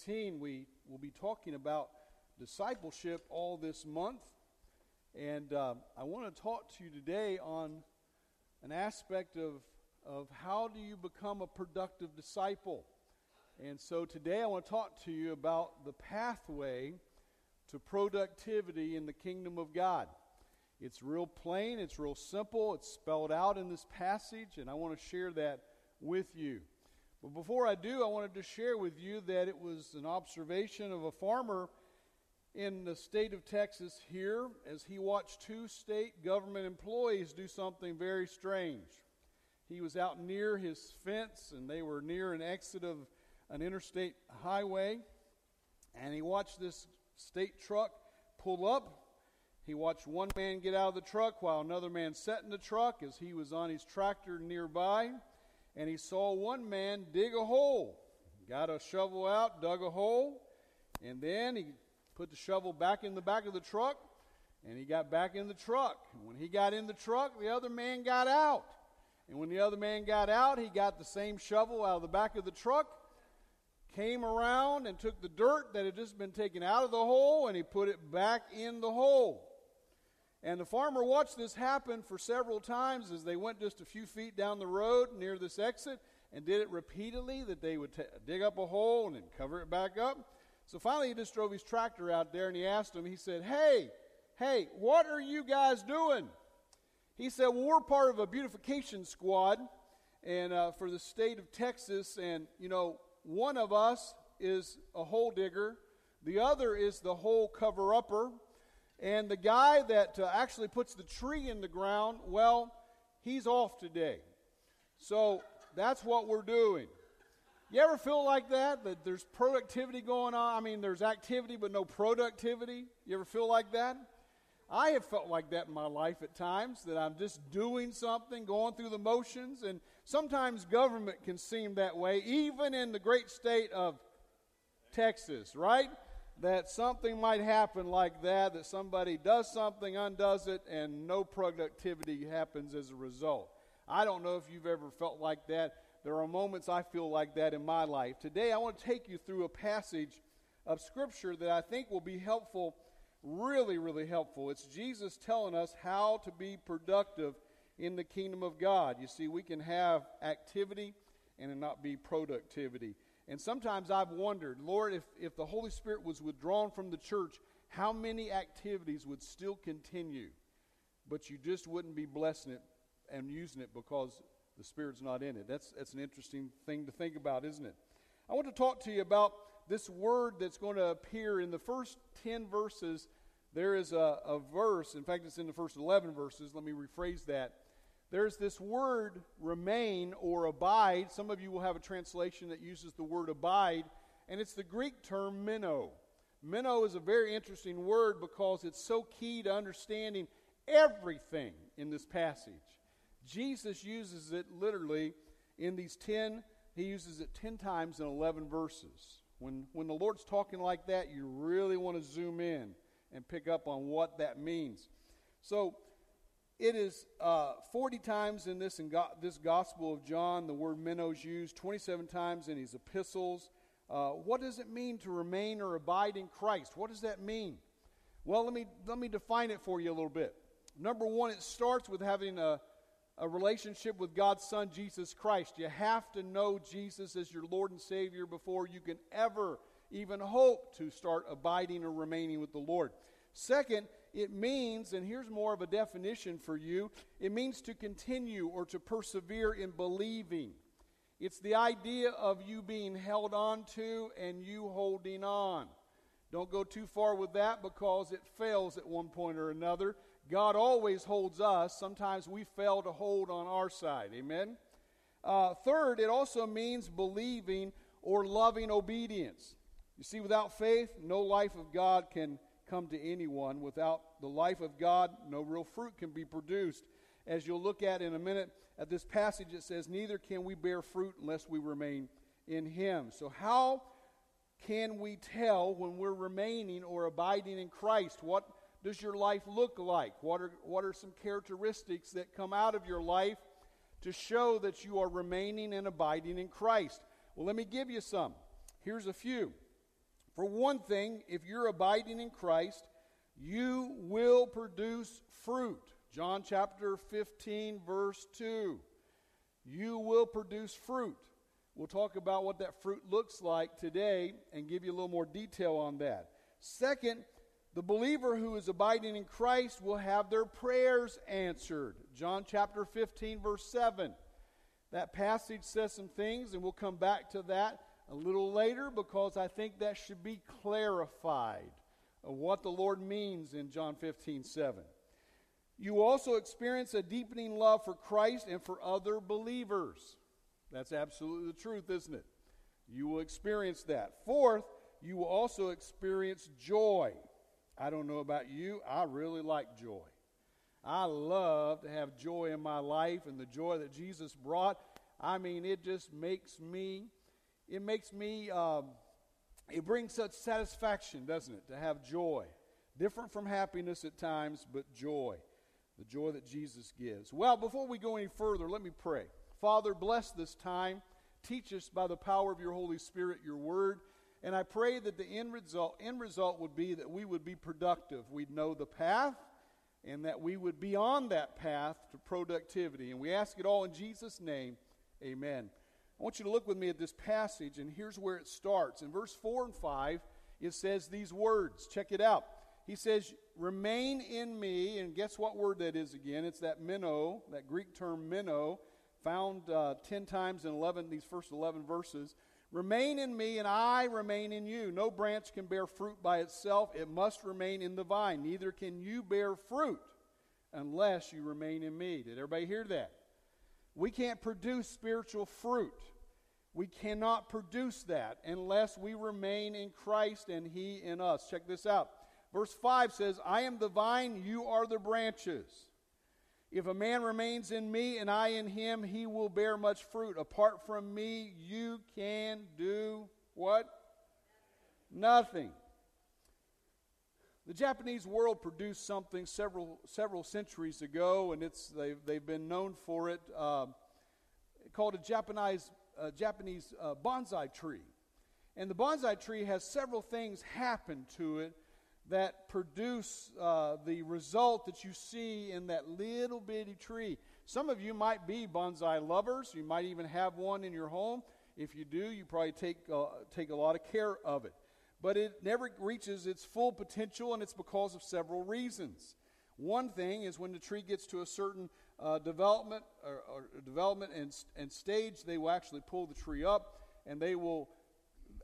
15. We will be talking about discipleship all this month. And uh, I want to talk to you today on an aspect of, of how do you become a productive disciple. And so today I want to talk to you about the pathway to productivity in the kingdom of God. It's real plain, it's real simple, it's spelled out in this passage, and I want to share that with you. But before I do, I wanted to share with you that it was an observation of a farmer in the state of Texas here as he watched two state government employees do something very strange. He was out near his fence and they were near an exit of an interstate highway and he watched this state truck pull up. He watched one man get out of the truck while another man sat in the truck as he was on his tractor nearby and he saw one man dig a hole. Got a shovel out, dug a hole, and then he put the shovel back in the back of the truck, and he got back in the truck. And when he got in the truck, the other man got out. And when the other man got out, he got the same shovel out of the back of the truck, came around and took the dirt that had just been taken out of the hole, and he put it back in the hole. And the farmer watched this happen for several times as they went just a few feet down the road near this exit and did it repeatedly that they would t- dig up a hole and then cover it back up. So finally, he just drove his tractor out there and he asked them, he said, Hey, hey, what are you guys doing? He said, Well, we're part of a beautification squad and uh, for the state of Texas, and you know, one of us is a hole digger, the other is the hole cover upper. And the guy that uh, actually puts the tree in the ground, well, he's off today. So that's what we're doing. You ever feel like that? That there's productivity going on? I mean, there's activity but no productivity? You ever feel like that? I have felt like that in my life at times, that I'm just doing something, going through the motions, and sometimes government can seem that way, even in the great state of Texas, right? That something might happen like that, that somebody does something, undoes it, and no productivity happens as a result. I don't know if you've ever felt like that. There are moments I feel like that in my life. Today, I want to take you through a passage of Scripture that I think will be helpful, really, really helpful. It's Jesus telling us how to be productive in the kingdom of God. You see, we can have activity and it not be productivity. And sometimes I've wondered, Lord, if, if the Holy Spirit was withdrawn from the church, how many activities would still continue? But you just wouldn't be blessing it and using it because the Spirit's not in it. That's, that's an interesting thing to think about, isn't it? I want to talk to you about this word that's going to appear in the first 10 verses. There is a, a verse, in fact, it's in the first 11 verses. Let me rephrase that there's this word remain or abide. Some of you will have a translation that uses the word abide, and it's the Greek term meno. Meno is a very interesting word because it's so key to understanding everything in this passage. Jesus uses it literally in these 10, he uses it 10 times in 11 verses. When, when the Lord's talking like that, you really want to zoom in and pick up on what that means. So, it is uh, 40 times in this, in go- this Gospel of John, the word menos used, 27 times in his epistles. Uh, what does it mean to remain or abide in Christ? What does that mean? Well, let me, let me define it for you a little bit. Number one, it starts with having a, a relationship with God's Son, Jesus Christ. You have to know Jesus as your Lord and Savior before you can ever even hope to start abiding or remaining with the Lord. Second, it means, and here's more of a definition for you it means to continue or to persevere in believing. It's the idea of you being held on to and you holding on. Don't go too far with that because it fails at one point or another. God always holds us. Sometimes we fail to hold on our side. Amen? Uh, third, it also means believing or loving obedience. You see, without faith, no life of God can come to anyone. Without the life of God, no real fruit can be produced. As you'll look at in a minute, at this passage, it says, Neither can we bear fruit unless we remain in Him. So, how can we tell when we're remaining or abiding in Christ? What does your life look like? What are, what are some characteristics that come out of your life to show that you are remaining and abiding in Christ? Well, let me give you some. Here's a few. For one thing, if you're abiding in Christ, you will produce fruit. John chapter 15, verse 2. You will produce fruit. We'll talk about what that fruit looks like today and give you a little more detail on that. Second, the believer who is abiding in Christ will have their prayers answered. John chapter 15, verse 7. That passage says some things, and we'll come back to that a little later because I think that should be clarified of what the Lord means in John 15, 7. You also experience a deepening love for Christ and for other believers. That's absolutely the truth, isn't it? You will experience that. Fourth, you will also experience joy. I don't know about you, I really like joy. I love to have joy in my life and the joy that Jesus brought. I mean, it just makes me, it makes me, um, it brings such satisfaction, doesn't it, to have joy. Different from happiness at times, but joy. The joy that Jesus gives. Well, before we go any further, let me pray. Father, bless this time. Teach us by the power of your Holy Spirit your word. And I pray that the end result, end result would be that we would be productive. We'd know the path and that we would be on that path to productivity. And we ask it all in Jesus' name. Amen. I want you to look with me at this passage, and here's where it starts. In verse 4 and 5, it says these words. Check it out. He says, Remain in me, and guess what word that is again? It's that meno, that Greek term meno, found uh, 10 times in 11, these first 11 verses. Remain in me, and I remain in you. No branch can bear fruit by itself, it must remain in the vine. Neither can you bear fruit unless you remain in me. Did everybody hear that? We can't produce spiritual fruit. We cannot produce that unless we remain in Christ and He in us. Check this out. Verse 5 says, I am the vine, you are the branches. If a man remains in me and I in him, he will bear much fruit. Apart from me, you can do what? Nothing. The Japanese world produced something several several centuries ago, and it's they've, they've been known for it, uh, called a Japanese uh, Japanese uh, bonsai tree. And the bonsai tree has several things happen to it that produce uh, the result that you see in that little bitty tree. Some of you might be bonsai lovers. You might even have one in your home. If you do, you probably take, uh, take a lot of care of it. But it never reaches its full potential, and it's because of several reasons. One thing is when the tree gets to a certain uh, development or, or development and, and stage, they will actually pull the tree up and they will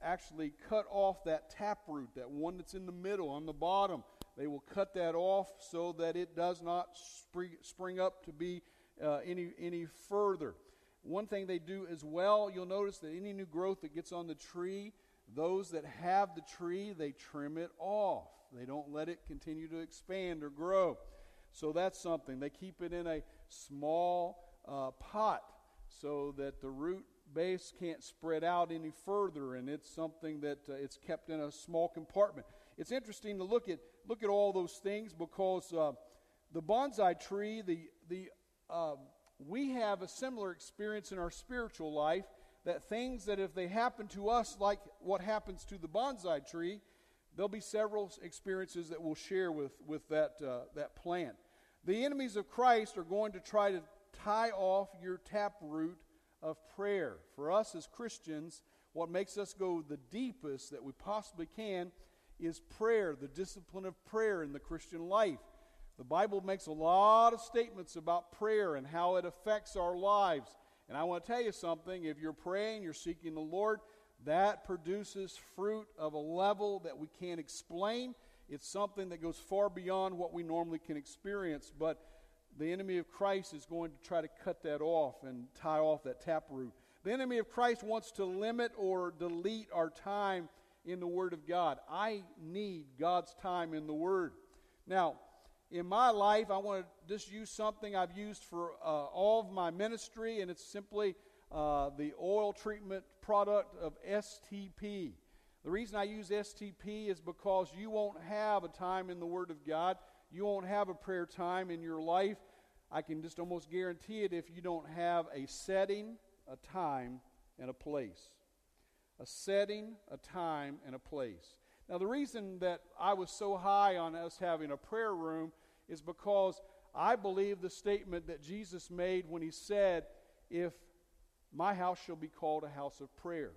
actually cut off that taproot, that one that's in the middle on the bottom. They will cut that off so that it does not spring, spring up to be uh, any, any further. One thing they do as well, you'll notice that any new growth that gets on the tree, those that have the tree, they trim it off. They don't let it continue to expand or grow. So that's something. They keep it in a small uh, pot so that the root base can't spread out any further, and it's something that uh, it's kept in a small compartment. It's interesting to look at look at all those things because uh, the bonsai tree, the the uh, we have a similar experience in our spiritual life. That things that if they happen to us like what happens to the bonsai tree, there'll be several experiences that we'll share with with that uh, that plant. The enemies of Christ are going to try to tie off your taproot of prayer. For us as Christians, what makes us go the deepest that we possibly can is prayer, the discipline of prayer in the Christian life. The Bible makes a lot of statements about prayer and how it affects our lives. And I want to tell you something if you're praying, you're seeking the Lord, that produces fruit of a level that we can't explain. It's something that goes far beyond what we normally can experience. But the enemy of Christ is going to try to cut that off and tie off that taproot. The enemy of Christ wants to limit or delete our time in the Word of God. I need God's time in the Word. Now, in my life, I want to just use something I've used for uh, all of my ministry, and it's simply uh, the oil treatment product of STP. The reason I use STP is because you won't have a time in the Word of God you won't have a prayer time in your life. I can just almost guarantee it if you don't have a setting, a time, and a place. a setting, a time, and a place. Now, the reason that I was so high on us having a prayer room is because I believe the statement that Jesus made when he said, If my house shall be called a house of prayer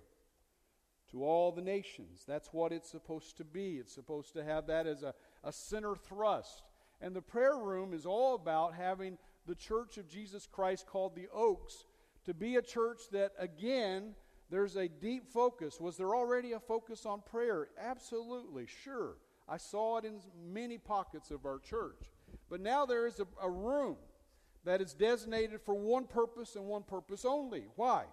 to all the nations. That's what it's supposed to be. It's supposed to have that as a, a center thrust. And the prayer room is all about having the church of Jesus Christ called the Oaks to be a church that, again, there's a deep focus. Was there already a focus on prayer? Absolutely, sure. I saw it in many pockets of our church. But now there is a, a room that is designated for one purpose and one purpose only. Why?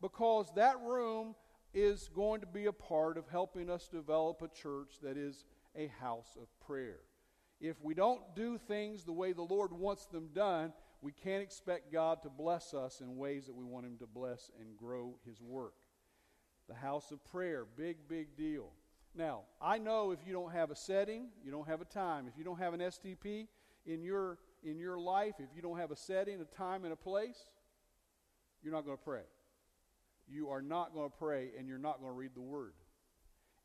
Because that room is going to be a part of helping us develop a church that is a house of prayer. If we don't do things the way the Lord wants them done, we can't expect God to bless us in ways that we want Him to bless and grow His work. The house of prayer, big, big deal. Now, I know if you don't have a setting, you don't have a time. If you don't have an STP in your in your life, if you don't have a setting, a time, and a place, you're not going to pray. You are not going to pray, and you're not going to read the Word.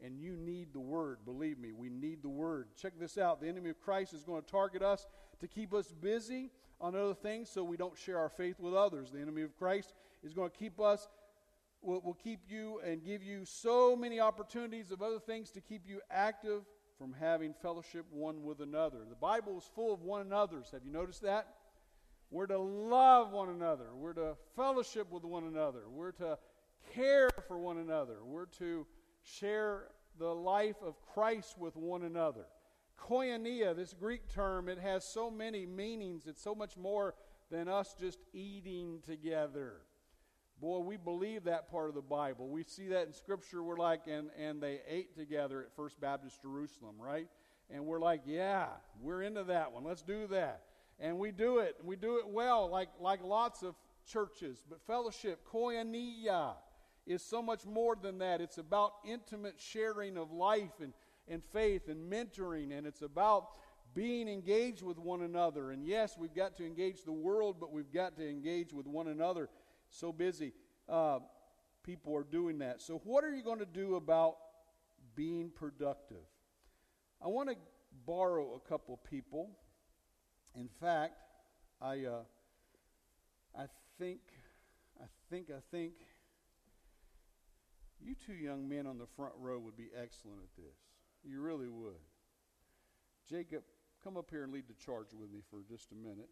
And you need the Word. Believe me, we need the Word. Check this out the enemy of Christ is going to target us to keep us busy on other things so we don't share our faith with others. The enemy of Christ is going to keep us will, will keep you and give you so many opportunities of other things to keep you active from having fellowship one with another. The Bible is full of one another's. Have you noticed that? We're to love one another. We're to fellowship with one another. We're to care for one another. We're to share the life of Christ with one another. Koinonia, this Greek term, it has so many meanings. It's so much more than us just eating together. Boy, we believe that part of the Bible. We see that in Scripture. We're like, and, and they ate together at First Baptist Jerusalem, right? And we're like, yeah, we're into that one. Let's do that. And we do it. We do it well, like, like lots of churches. But fellowship, koinonia, is so much more than that. It's about intimate sharing of life and, and faith and mentoring, and it's about being engaged with one another. And yes, we've got to engage the world, but we've got to engage with one another so busy. Uh, people are doing that. So, what are you going to do about being productive? I want to borrow a couple people. In fact, I, uh, I think, I think, I think you two young men on the front row would be excellent at this. You really would. Jacob, come up here and lead the charge with me for just a minute.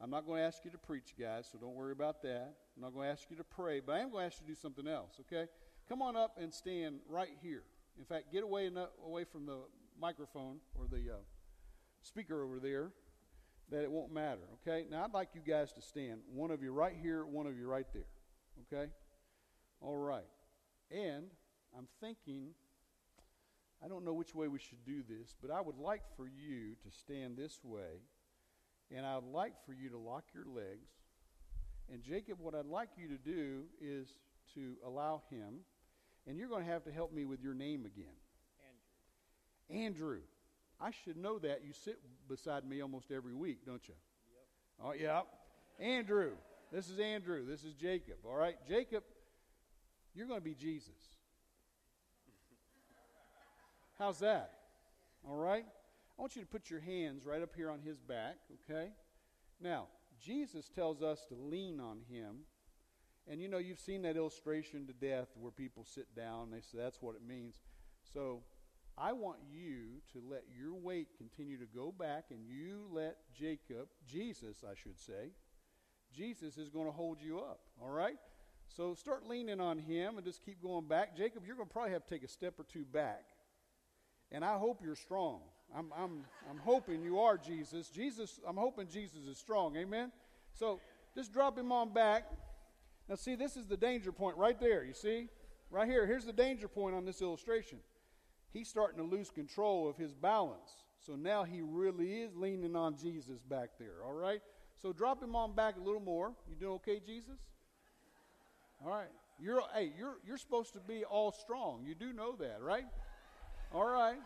I'm not going to ask you to preach, guys, so don't worry about that. I'm not going to ask you to pray, but I am going to ask you to do something else, okay? Come on up and stand right here. In fact, get away, away from the microphone or the uh, speaker over there that it won't matter, okay? Now, I'd like you guys to stand. One of you right here, one of you right there, okay? All right. And I'm thinking, I don't know which way we should do this, but I would like for you to stand this way and I'd like for you to lock your legs. And Jacob, what I'd like you to do is to allow him, and you're going to have to help me with your name again. Andrew. Andrew. I should know that. You sit beside me almost every week, don't you? Yep. Oh, yeah. Andrew. This is Andrew. This is Jacob. All right. Jacob, you're going to be Jesus. How's that? All right. I want you to put your hands right up here on his back, okay? Now, Jesus tells us to lean on him. And you know, you've seen that illustration to death where people sit down and they say that's what it means. So I want you to let your weight continue to go back and you let Jacob, Jesus, I should say, Jesus is going to hold you up, all right? So start leaning on him and just keep going back. Jacob, you're going to probably have to take a step or two back. And I hope you're strong. I'm, I'm, I'm hoping you are Jesus. Jesus, I'm hoping Jesus is strong. Amen? So just drop him on back. Now, see, this is the danger point right there. You see? Right here. Here's the danger point on this illustration. He's starting to lose control of his balance. So now he really is leaning on Jesus back there. All right? So drop him on back a little more. You doing okay, Jesus? All right. You're hey, you're you're supposed to be all strong. You do know that, right? All right.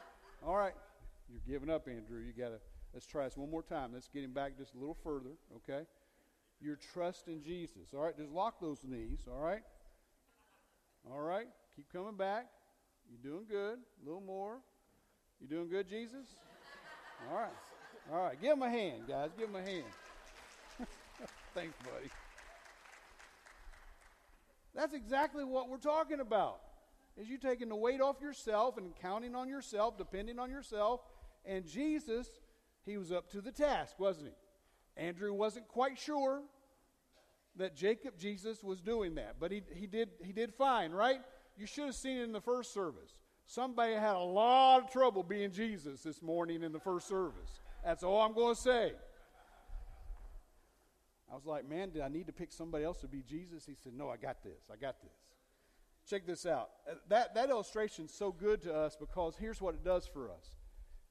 All right. You're giving up, Andrew. You got to, let's try this one more time. Let's get him back just a little further, okay? Your trust in Jesus, all right? Just lock those knees, all right? All right? Keep coming back. You're doing good. A little more. You doing good, Jesus? All right. All right. Give him a hand, guys. Give him a hand. Thanks, buddy. That's exactly what we're talking about. Is you taking the weight off yourself and counting on yourself, depending on yourself. And Jesus, he was up to the task, wasn't he? Andrew wasn't quite sure that Jacob Jesus was doing that, but he, he did he did fine, right? You should have seen it in the first service. Somebody had a lot of trouble being Jesus this morning in the first service. That's all I'm going to say. I was like, man, did I need to pick somebody else to be Jesus? He said, no, I got this. I got this. Check this out. Uh, that, that illustration is so good to us because here's what it does for us.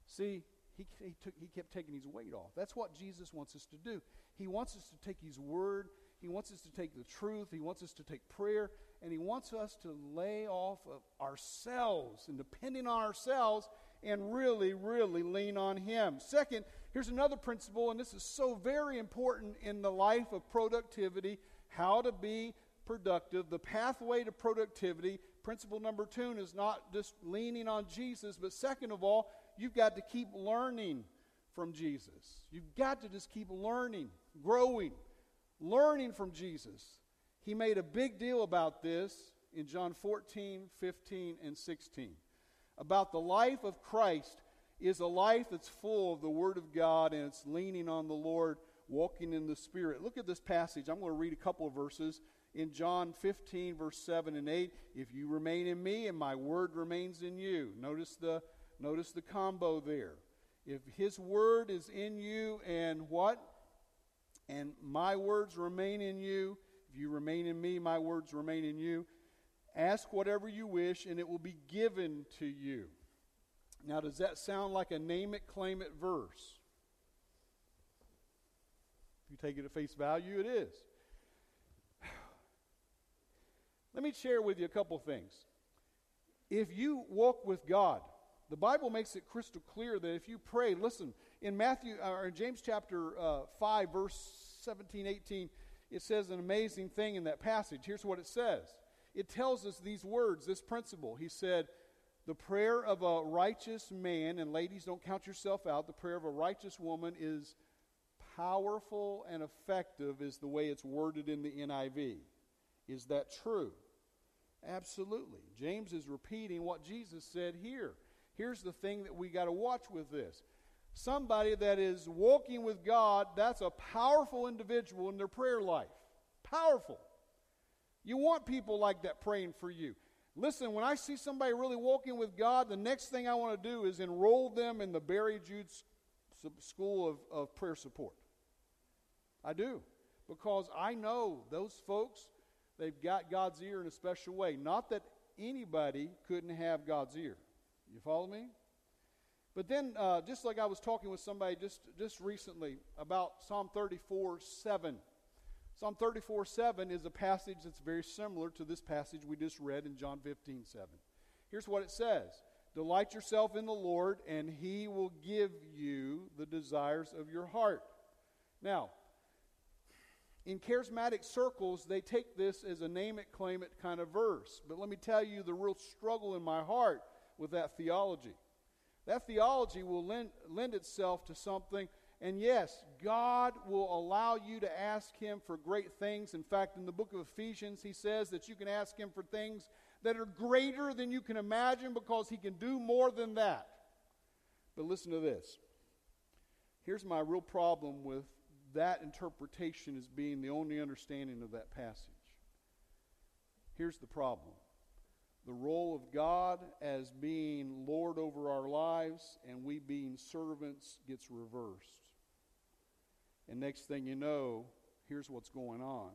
See, he, he, took, he kept taking his weight off. That's what Jesus wants us to do. He wants us to take his word, he wants us to take the truth, he wants us to take prayer, and he wants us to lay off of ourselves and depending on ourselves and really, really lean on him. Second, here's another principle, and this is so very important in the life of productivity how to be productive. The pathway to productivity, principle number two, is not just leaning on Jesus, but second of all, you've got to keep learning from Jesus. You've got to just keep learning, growing, learning from Jesus. He made a big deal about this in John 14, 15, and 16. About the life of Christ is a life that's full of the Word of God and it's leaning on the Lord, walking in the Spirit. Look at this passage. I'm going to read a couple of verses in John 15, verse 7 and 8. If you remain in me and my word remains in you. Notice the, notice the combo there. If his word is in you and what? And my words remain in you, if you remain in me, my words remain in you. Ask whatever you wish, and it will be given to you. Now, does that sound like a name it, claim it verse? If you take it at face value, it is. Let me share with you a couple things. If you walk with God, the Bible makes it crystal clear that if you pray, listen, in Matthew or in James chapter uh, 5, verse 17, 18, it says an amazing thing in that passage. Here's what it says it tells us these words, this principle. He said, The prayer of a righteous man, and ladies, don't count yourself out, the prayer of a righteous woman is powerful and effective, is the way it's worded in the NIV. Is that true? Absolutely. James is repeating what Jesus said here. Here's the thing that we got to watch with this somebody that is walking with God, that's a powerful individual in their prayer life. Powerful. You want people like that praying for you. Listen, when I see somebody really walking with God, the next thing I want to do is enroll them in the Barry Jude School of, of Prayer Support. I do. Because I know those folks, they've got God's ear in a special way. Not that anybody couldn't have God's ear. You follow me? But then, uh, just like I was talking with somebody just, just recently about Psalm 34 7. Psalm 34 7 is a passage that's very similar to this passage we just read in John 15 7. Here's what it says Delight yourself in the Lord, and he will give you the desires of your heart. Now, in charismatic circles, they take this as a name it, claim it kind of verse. But let me tell you the real struggle in my heart with that theology. That theology will lend, lend itself to something. And yes, God will allow you to ask Him for great things. In fact, in the book of Ephesians, He says that you can ask Him for things that are greater than you can imagine because He can do more than that. But listen to this. Here's my real problem with that interpretation as being the only understanding of that passage. Here's the problem the role of God as being Lord over our lives and we being servants gets reversed. And next thing you know, here's what's going on.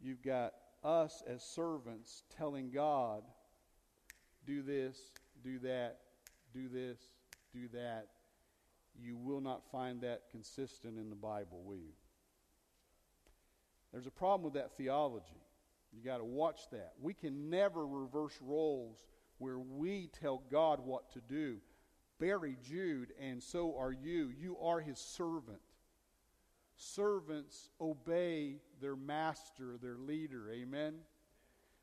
You've got us as servants telling God, do this, do that, do this, do that. You will not find that consistent in the Bible, will you? There's a problem with that theology. You got to watch that. We can never reverse roles where we tell God what to do. Barry Jude, and so are you. You are his servant. Servants obey their master, their leader. Amen.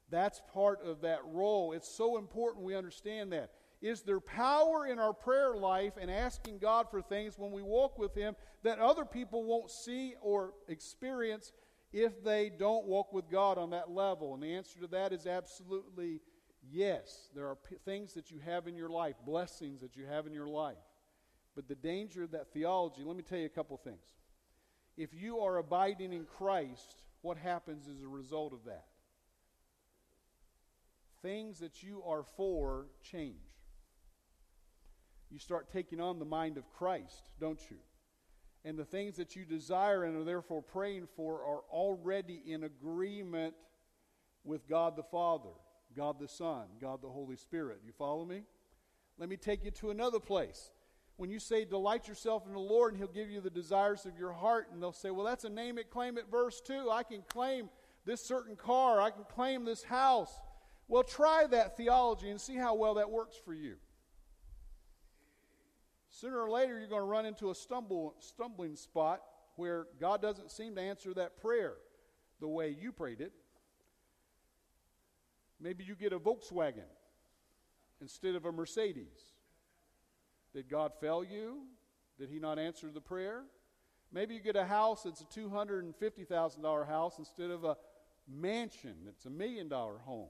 That's part of that role. It's so important we understand that. Is there power in our prayer life and asking God for things when we walk with Him that other people won't see or experience if they don't walk with God on that level? And the answer to that is absolutely yes. There are p- things that you have in your life, blessings that you have in your life. But the danger of that theology, let me tell you a couple things. If you are abiding in Christ, what happens as a result of that? Things that you are for change. You start taking on the mind of Christ, don't you? And the things that you desire and are therefore praying for are already in agreement with God the Father, God the Son, God the Holy Spirit. You follow me? Let me take you to another place when you say, Delight yourself in the Lord, and He'll give you the desires of your heart, and they'll say, Well, that's a name it, claim it verse 2. I can claim this certain car, I can claim this house. Well, try that theology and see how well that works for you. Sooner or later, you're going to run into a stumble, stumbling spot where God doesn't seem to answer that prayer the way you prayed it. Maybe you get a Volkswagen instead of a Mercedes. Did God fail you? Did He not answer the prayer? Maybe you get a house that's a $250,000 house instead of a mansion that's a million dollar home.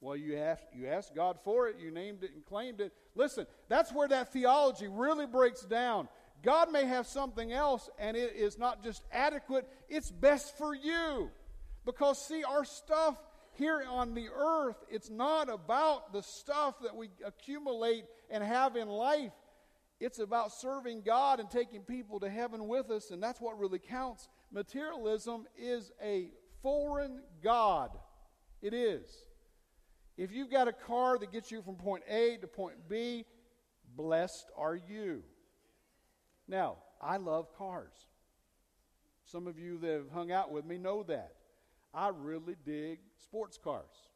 Well, you asked, you asked God for it, you named it and claimed it. Listen, that's where that theology really breaks down. God may have something else, and it is not just adequate, it's best for you. Because, see, our stuff here on the earth, it's not about the stuff that we accumulate and have in life. It's about serving God and taking people to heaven with us, and that's what really counts. Materialism is a foreign God. It is. If you've got a car that gets you from point A to point B, blessed are you. Now, I love cars. Some of you that have hung out with me know that. I really dig sports cars.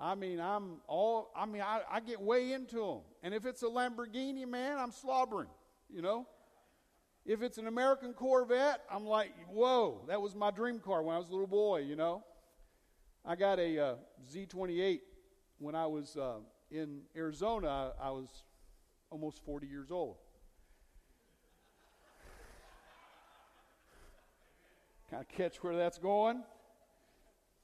I mean, I'm all, I mean, I, I get way into them. And if it's a Lamborghini, man, I'm slobbering, you know? If it's an American Corvette, I'm like, whoa, that was my dream car when I was a little boy, you know? I got a uh, Z28 when I was uh, in Arizona. I, I was almost 40 years old. Kind of catch where that's going?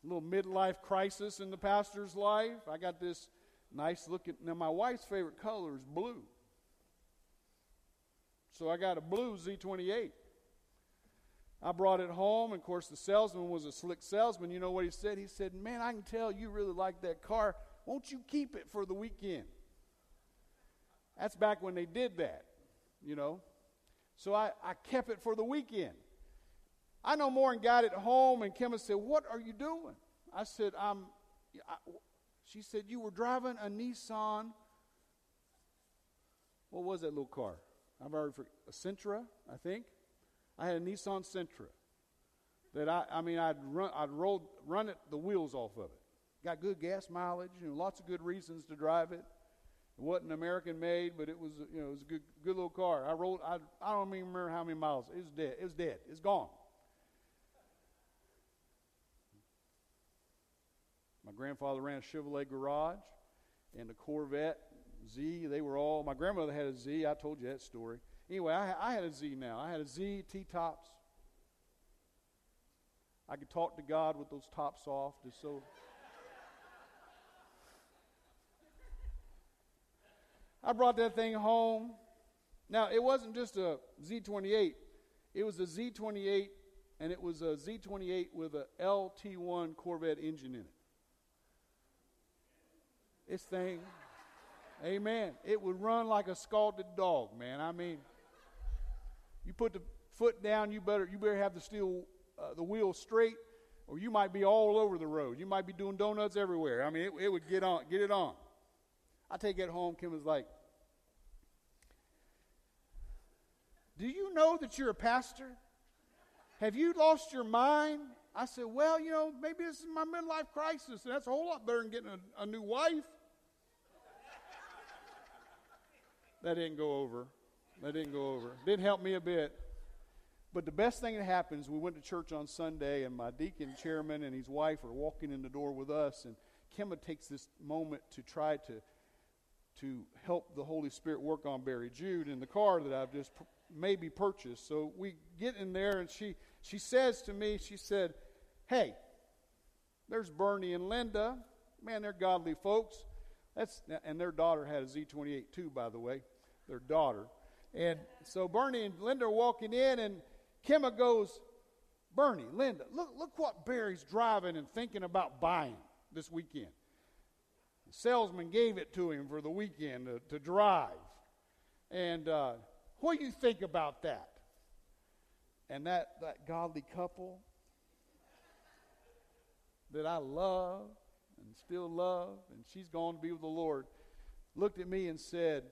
Little midlife crisis in the pastor's life. I got this nice looking. Now, my wife's favorite color is blue. So I got a blue Z28. I brought it home, and of course, the salesman was a slick salesman. You know what he said? He said, Man, I can tell you really like that car. Won't you keep it for the weekend? That's back when they did that, you know. So I, I kept it for the weekend. I no more and got it home, and Kim said, What are you doing? I said, I'm. I, she said, You were driving a Nissan. What was that little car? I've already. A Sentra, I think. I had a Nissan Sentra that I, I mean, I'd run, I'd roll, run it, the wheels off of it. Got good gas mileage, you know, lots of good reasons to drive it. It wasn't American made, but it was, you know, it was a good, good little car. I rolled, I, I don't even remember how many miles. It was dead. It was dead. It's gone. Grandfather ran a Chevrolet garage and a Corvette Z. They were all, my grandmother had a Z. I told you that story. Anyway, I, I had a Z now. I had a Z, T tops. I could talk to God with those tops off, just so. I brought that thing home. Now, it wasn't just a Z28, it was a Z28, and it was a Z28 with a LT1 Corvette engine in it. This thing, amen, it would run like a scalded dog, man. I mean, you put the foot down, you better you better have the steel uh, the wheel straight, or you might be all over the road. You might be doing donuts everywhere. I mean, it, it would get on, get it on. I take it home. Kim was like, "Do you know that you're a pastor? Have you lost your mind?" I said, "Well, you know, maybe this is my midlife crisis, and that's a whole lot better than getting a, a new wife." That didn't go over. That didn't go over. Didn't help me a bit. But the best thing that happens, we went to church on Sunday, and my deacon chairman and his wife are walking in the door with us, and Kimma takes this moment to try to to help the Holy Spirit work on Barry Jude in the car that I've just maybe purchased. So we get in there, and she she says to me, she said, "Hey, there's Bernie and Linda. Man, they're godly folks. That's and their daughter had a Z28 too, by the way. Their daughter." And so Bernie and Linda are walking in, and Kimma goes, Bernie, Linda, look, look what Barry's driving and thinking about buying this weekend. The salesman gave it to him for the weekend to, to drive. And uh, what do you think about that? And that, that godly couple that I love and still love, and she's gone to be with the Lord, looked at me and said,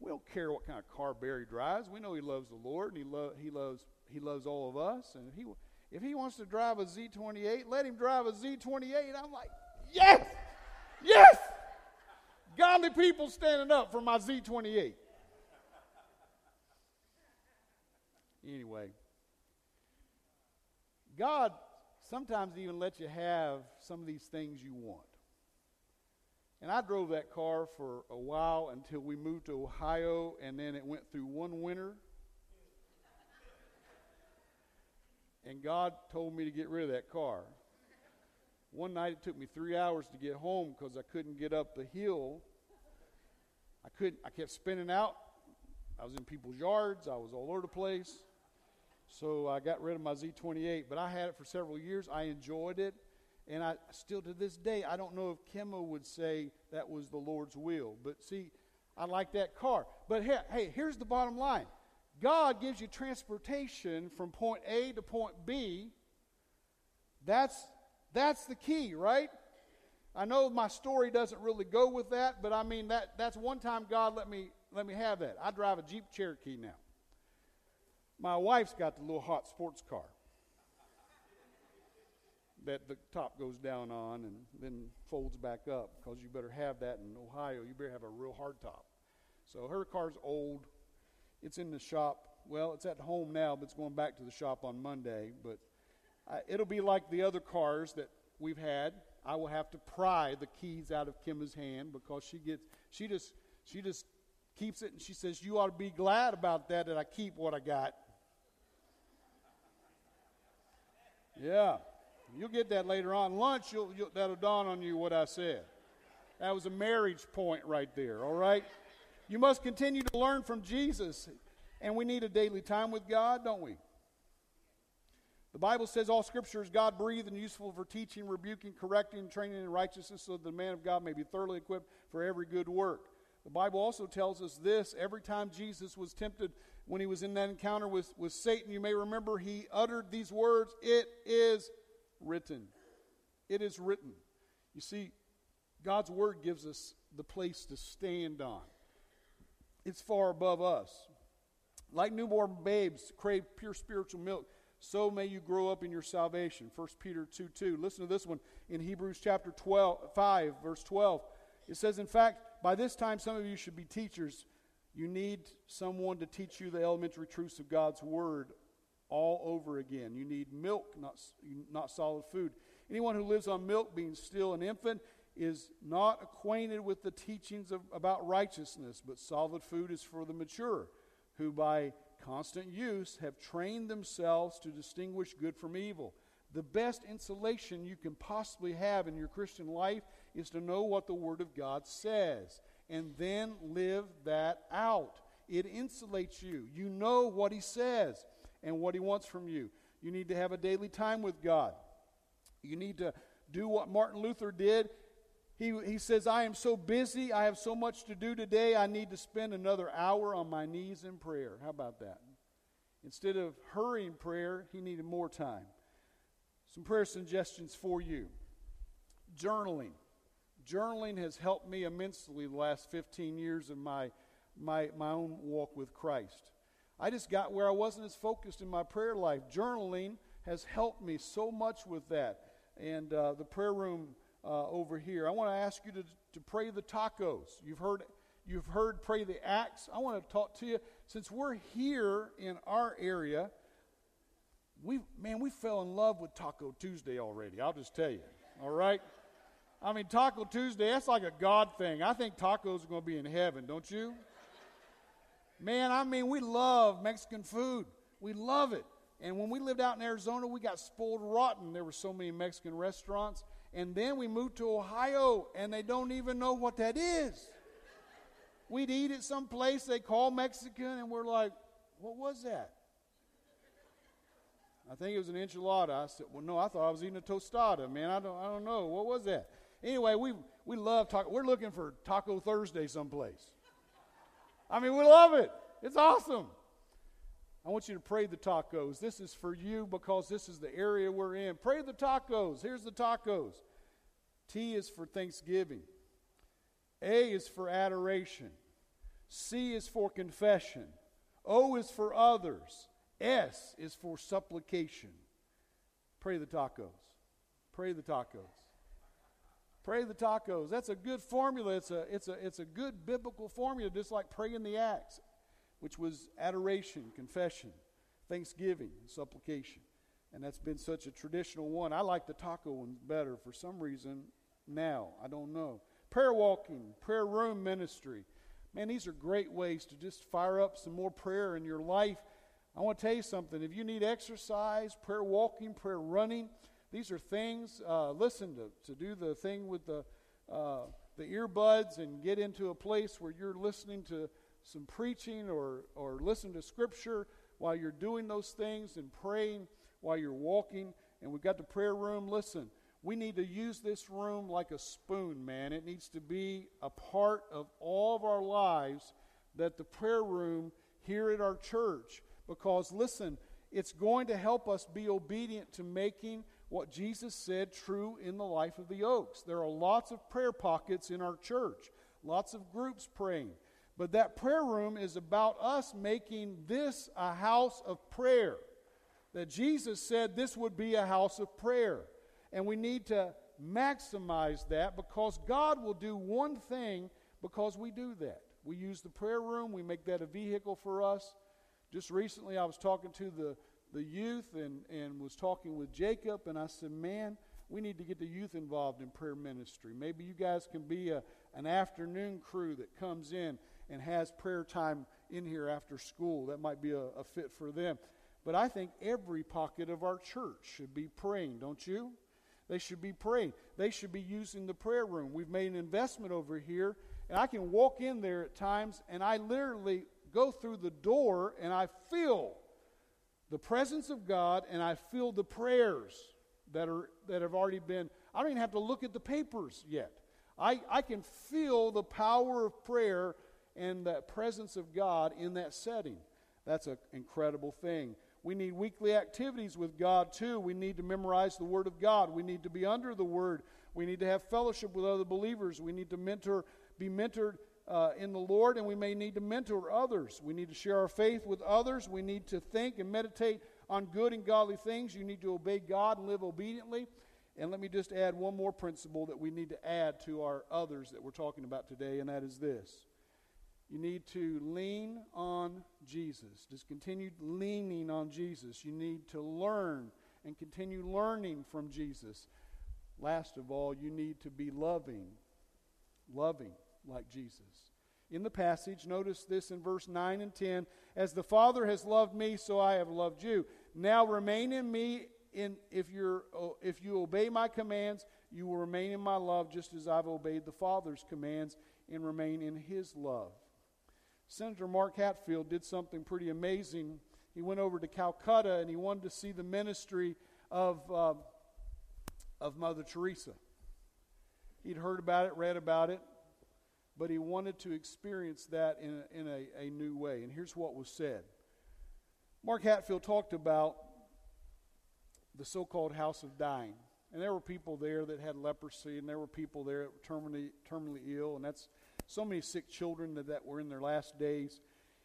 we don't care what kind of car Barry drives. We know he loves the Lord and he, lo- he, loves, he loves all of us. And if he, if he wants to drive a Z28, let him drive a Z28. I'm like, yes, yes. Godly people standing up for my Z28. Anyway, God sometimes even let you have some of these things you want. And I drove that car for a while until we moved to Ohio, and then it went through one winter. And God told me to get rid of that car. One night it took me three hours to get home because I couldn't get up the hill. I couldn't. I kept spinning out. I was in people's yards. I was all over the place. So I got rid of my Z28, but I had it for several years. I enjoyed it. And I still to this day, I don't know if Kimmo would say that was the Lord's will. But see, I like that car. But hey, hey, here's the bottom line God gives you transportation from point A to point B. That's, that's the key, right? I know my story doesn't really go with that, but I mean that that's one time God let me let me have that. I drive a Jeep Cherokee now. My wife's got the little hot sports car that the top goes down on and then folds back up because you better have that in Ohio. You better have a real hard top. So her car's old. It's in the shop. Well, it's at home now, but it's going back to the shop on Monday. But I, it'll be like the other cars that we've had. I will have to pry the keys out of Kim's hand because she gets she just she just keeps it and she says you ought to be glad about that that I keep what I got. Yeah. You'll get that later on. Lunch, you'll, you'll, that'll dawn on you what I said. That was a marriage point right there, all right? You must continue to learn from Jesus. And we need a daily time with God, don't we? The Bible says all scripture is God breathed and useful for teaching, rebuking, correcting, training in righteousness, so that the man of God may be thoroughly equipped for every good work. The Bible also tells us this every time Jesus was tempted when he was in that encounter with, with Satan, you may remember he uttered these words It is written. It is written. You see, God's word gives us the place to stand on. It's far above us. Like newborn babes crave pure spiritual milk, so may you grow up in your salvation. 1 Peter 2 2. Listen to this one in Hebrews chapter 12, 5, verse 12. It says, In fact, by this time some of you should be teachers. You need someone to teach you the elementary truths of God's word all over again. You need milk, not, not solid food. Anyone who lives on milk, being still an infant, is not acquainted with the teachings of, about righteousness, but solid food is for the mature, who by constant use have trained themselves to distinguish good from evil. The best insulation you can possibly have in your Christian life is to know what the Word of God says and then live that out. It insulates you. You know what He says and what He wants from you. You need to have a daily time with God. You need to do what Martin Luther did. He, he says, I am so busy. I have so much to do today. I need to spend another hour on my knees in prayer. How about that? Instead of hurrying prayer, he needed more time. Some prayer suggestions for you journaling. Journaling has helped me immensely the last 15 years of my, my, my own walk with Christ. I just got where I wasn't as focused in my prayer life. Journaling has helped me so much with that. And uh, the prayer room uh, over here, I want to ask you to, to pray the tacos. You've heard you've heard Pray the Acts, I want to talk to you. Since we're here in our area, we man, we fell in love with Taco Tuesday already. I'll just tell you. All right? I mean, Taco Tuesday, that's like a God thing. I think tacos are going to be in heaven, don't you? Man, I mean, we love Mexican food. We love it. And when we lived out in Arizona, we got spoiled rotten. There were so many Mexican restaurants. And then we moved to Ohio, and they don't even know what that is. We'd eat at some place they call Mexican, and we're like, what was that? I think it was an enchilada. I said, well, no, I thought I was eating a tostada, man. I don't, I don't know. What was that? Anyway, we, we love taco. We're looking for Taco Thursday someplace. I mean, we love it. It's awesome. I want you to pray the tacos. This is for you because this is the area we're in. Pray the tacos. Here's the tacos. T is for thanksgiving. A is for adoration. C is for confession. O is for others. S is for supplication. Pray the tacos. Pray the tacos. Pray the tacos. That's a good formula. It's a, it's a, it's a good biblical formula, just like praying the Acts which was adoration, confession, thanksgiving, supplication. And that's been such a traditional one. I like the taco one better for some reason now. I don't know. Prayer walking, prayer room ministry. Man, these are great ways to just fire up some more prayer in your life. I want to tell you something. If you need exercise, prayer walking, prayer running, these are things. Uh, listen to, to do the thing with the, uh, the earbuds and get into a place where you're listening to some preaching or, or listen to scripture while you're doing those things and praying while you're walking. And we've got the prayer room. Listen, we need to use this room like a spoon, man. It needs to be a part of all of our lives that the prayer room here at our church, because listen, it's going to help us be obedient to making what Jesus said true in the life of the Oaks. There are lots of prayer pockets in our church, lots of groups praying. But that prayer room is about us making this a house of prayer. That Jesus said this would be a house of prayer. And we need to maximize that because God will do one thing because we do that. We use the prayer room, we make that a vehicle for us. Just recently, I was talking to the, the youth and, and was talking with Jacob, and I said, Man, we need to get the youth involved in prayer ministry. Maybe you guys can be a, an afternoon crew that comes in and has prayer time in here after school. That might be a, a fit for them. But I think every pocket of our church should be praying, don't you? They should be praying. They should be using the prayer room. We've made an investment over here, and I can walk in there at times, and I literally go through the door and I feel the presence of God, and I feel the prayers that are that have already been. I don't even have to look at the papers yet. I, I can feel the power of prayer and the presence of God in that setting. That's an incredible thing. We need weekly activities with God too. We need to memorize the Word of God. We need to be under the Word. We need to have fellowship with other believers. We need to mentor, be mentored uh, in the Lord, and we may need to mentor others. We need to share our faith with others. We need to think and meditate on good and godly things. You need to obey God and live obediently. And let me just add one more principle that we need to add to our others that we're talking about today, and that is this you need to lean on Jesus. Just continue leaning on Jesus. You need to learn and continue learning from Jesus. Last of all, you need to be loving, loving like Jesus. In the passage, notice this in verse 9 and 10 As the Father has loved me, so I have loved you. Now remain in me. In, if, you're, if you obey my commands, you will remain in my love, just as I've obeyed the Father's commands and remain in his love. Senator Mark Hatfield did something pretty amazing. He went over to Calcutta and he wanted to see the ministry of, uh, of Mother Teresa. He'd heard about it, read about it, but he wanted to experience that in, in a, a new way. And here's what was said Mark Hatfield talked about the so called house of dying. And there were people there that had leprosy, and there were people there that were terminally, terminally ill, and that's so many sick children that, that were in their last days.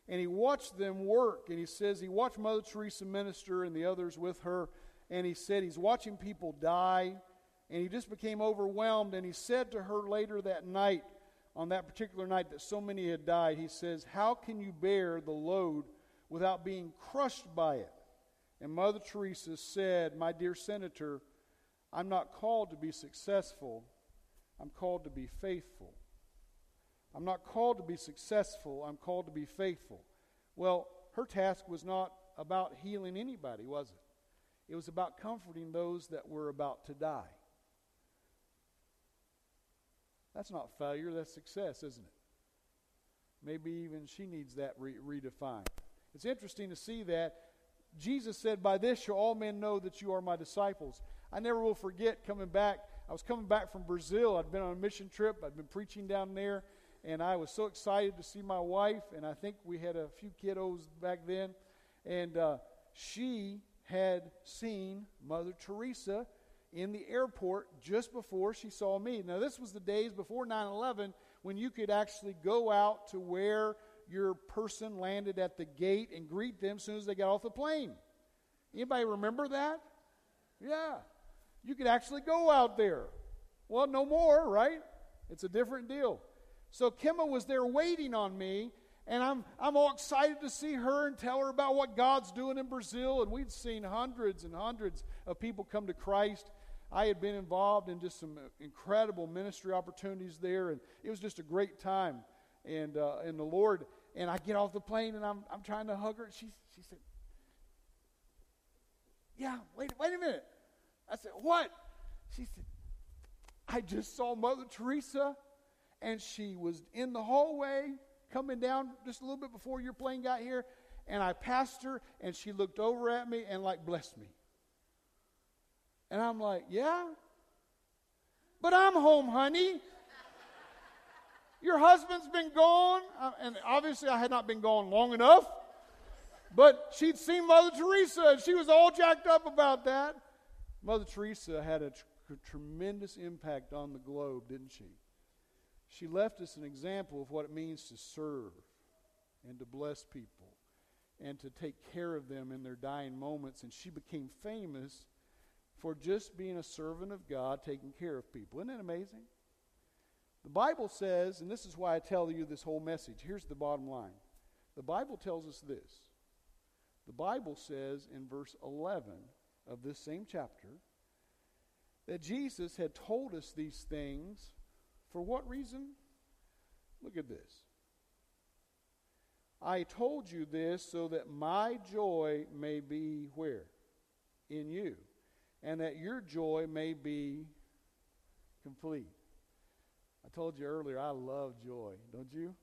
And he watched them work, and he says he watched Mother Teresa minister and the others with her, and he said he's watching people die, and he just became overwhelmed. And he said to her later that night, on that particular night that so many had died, he says, How can you bear the load without being crushed by it? And Mother Teresa said, My dear Senator, I'm not called to be successful, I'm called to be faithful. I'm not called to be successful, I'm called to be faithful. Well, her task was not about healing anybody, was it? It was about comforting those that were about to die. That's not failure, that's success, isn't it? Maybe even she needs that re- redefined. It's interesting to see that Jesus said, By this shall all men know that you are my disciples. I never will forget coming back. I was coming back from Brazil. I'd been on a mission trip, I'd been preaching down there, and I was so excited to see my wife. And I think we had a few kiddos back then. And uh, she had seen Mother Teresa in the airport just before she saw me. Now, this was the days before 9 11 when you could actually go out to where your person landed at the gate and greet them as soon as they got off the plane. Anybody remember that? Yeah. You could actually go out there. Well, no more, right? It's a different deal. So Kimma was there waiting on me, and I'm, I'm all excited to see her and tell her about what God's doing in Brazil. And we'd seen hundreds and hundreds of people come to Christ. I had been involved in just some incredible ministry opportunities there, and it was just a great time. And uh, and the Lord, and I get off the plane, and I'm I'm trying to hug her. She she said, "Yeah, wait wait a minute." I said, "What?" She said, "I just saw Mother Teresa, and she was in the hallway coming down just a little bit before your plane got here, and I passed her, and she looked over at me and like blessed me." And I'm like, Yeah? But I'm home, honey. Your husband's been gone. Uh, and obviously, I had not been gone long enough. But she'd seen Mother Teresa, and she was all jacked up about that. Mother Teresa had a tr- tremendous impact on the globe, didn't she? She left us an example of what it means to serve and to bless people and to take care of them in their dying moments. And she became famous for just being a servant of God, taking care of people. Isn't that amazing? The Bible says, and this is why I tell you this whole message. Here's the bottom line the Bible tells us this. The Bible says in verse 11 of this same chapter that Jesus had told us these things for what reason? Look at this. I told you this so that my joy may be where? In you and that your joy may be complete. I told you earlier, I love joy, don't you?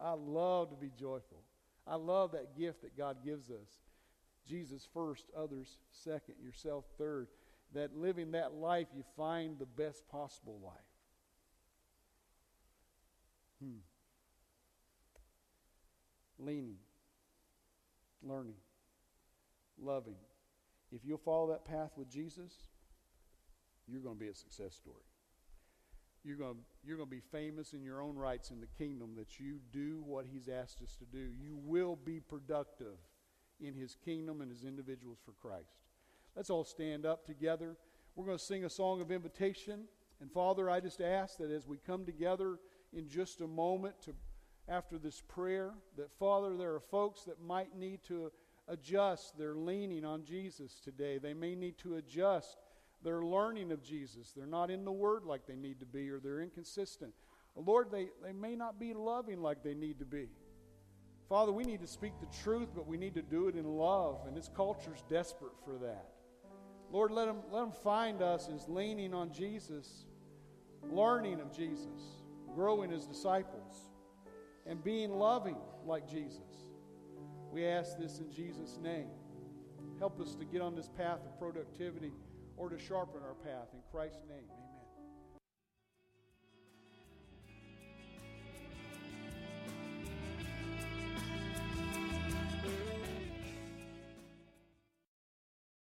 I love to be joyful. I love that gift that God gives us. Jesus first, others second, yourself third. That living that life, you find the best possible life. Hmm. Leaning, learning, loving, if you'll follow that path with Jesus, you're going to be a success story. You're going, to, you're going to be famous in your own rights in the kingdom that you do what He's asked us to do. You will be productive in His kingdom and as individuals for Christ. Let's all stand up together. We're going to sing a song of invitation. And Father, I just ask that as we come together in just a moment to after this prayer, that Father, there are folks that might need to adjust their leaning on Jesus today. They may need to adjust their learning of Jesus. They're not in the Word like they need to be, or they're inconsistent. Lord, they, they may not be loving like they need to be. Father, we need to speak the truth, but we need to do it in love, and this culture's desperate for that. Lord, let them, let them find us as leaning on Jesus, learning of Jesus, growing as disciples, and being loving like Jesus. We ask this in Jesus' name. Help us to get on this path of productivity or to sharpen our path. In Christ's name, amen.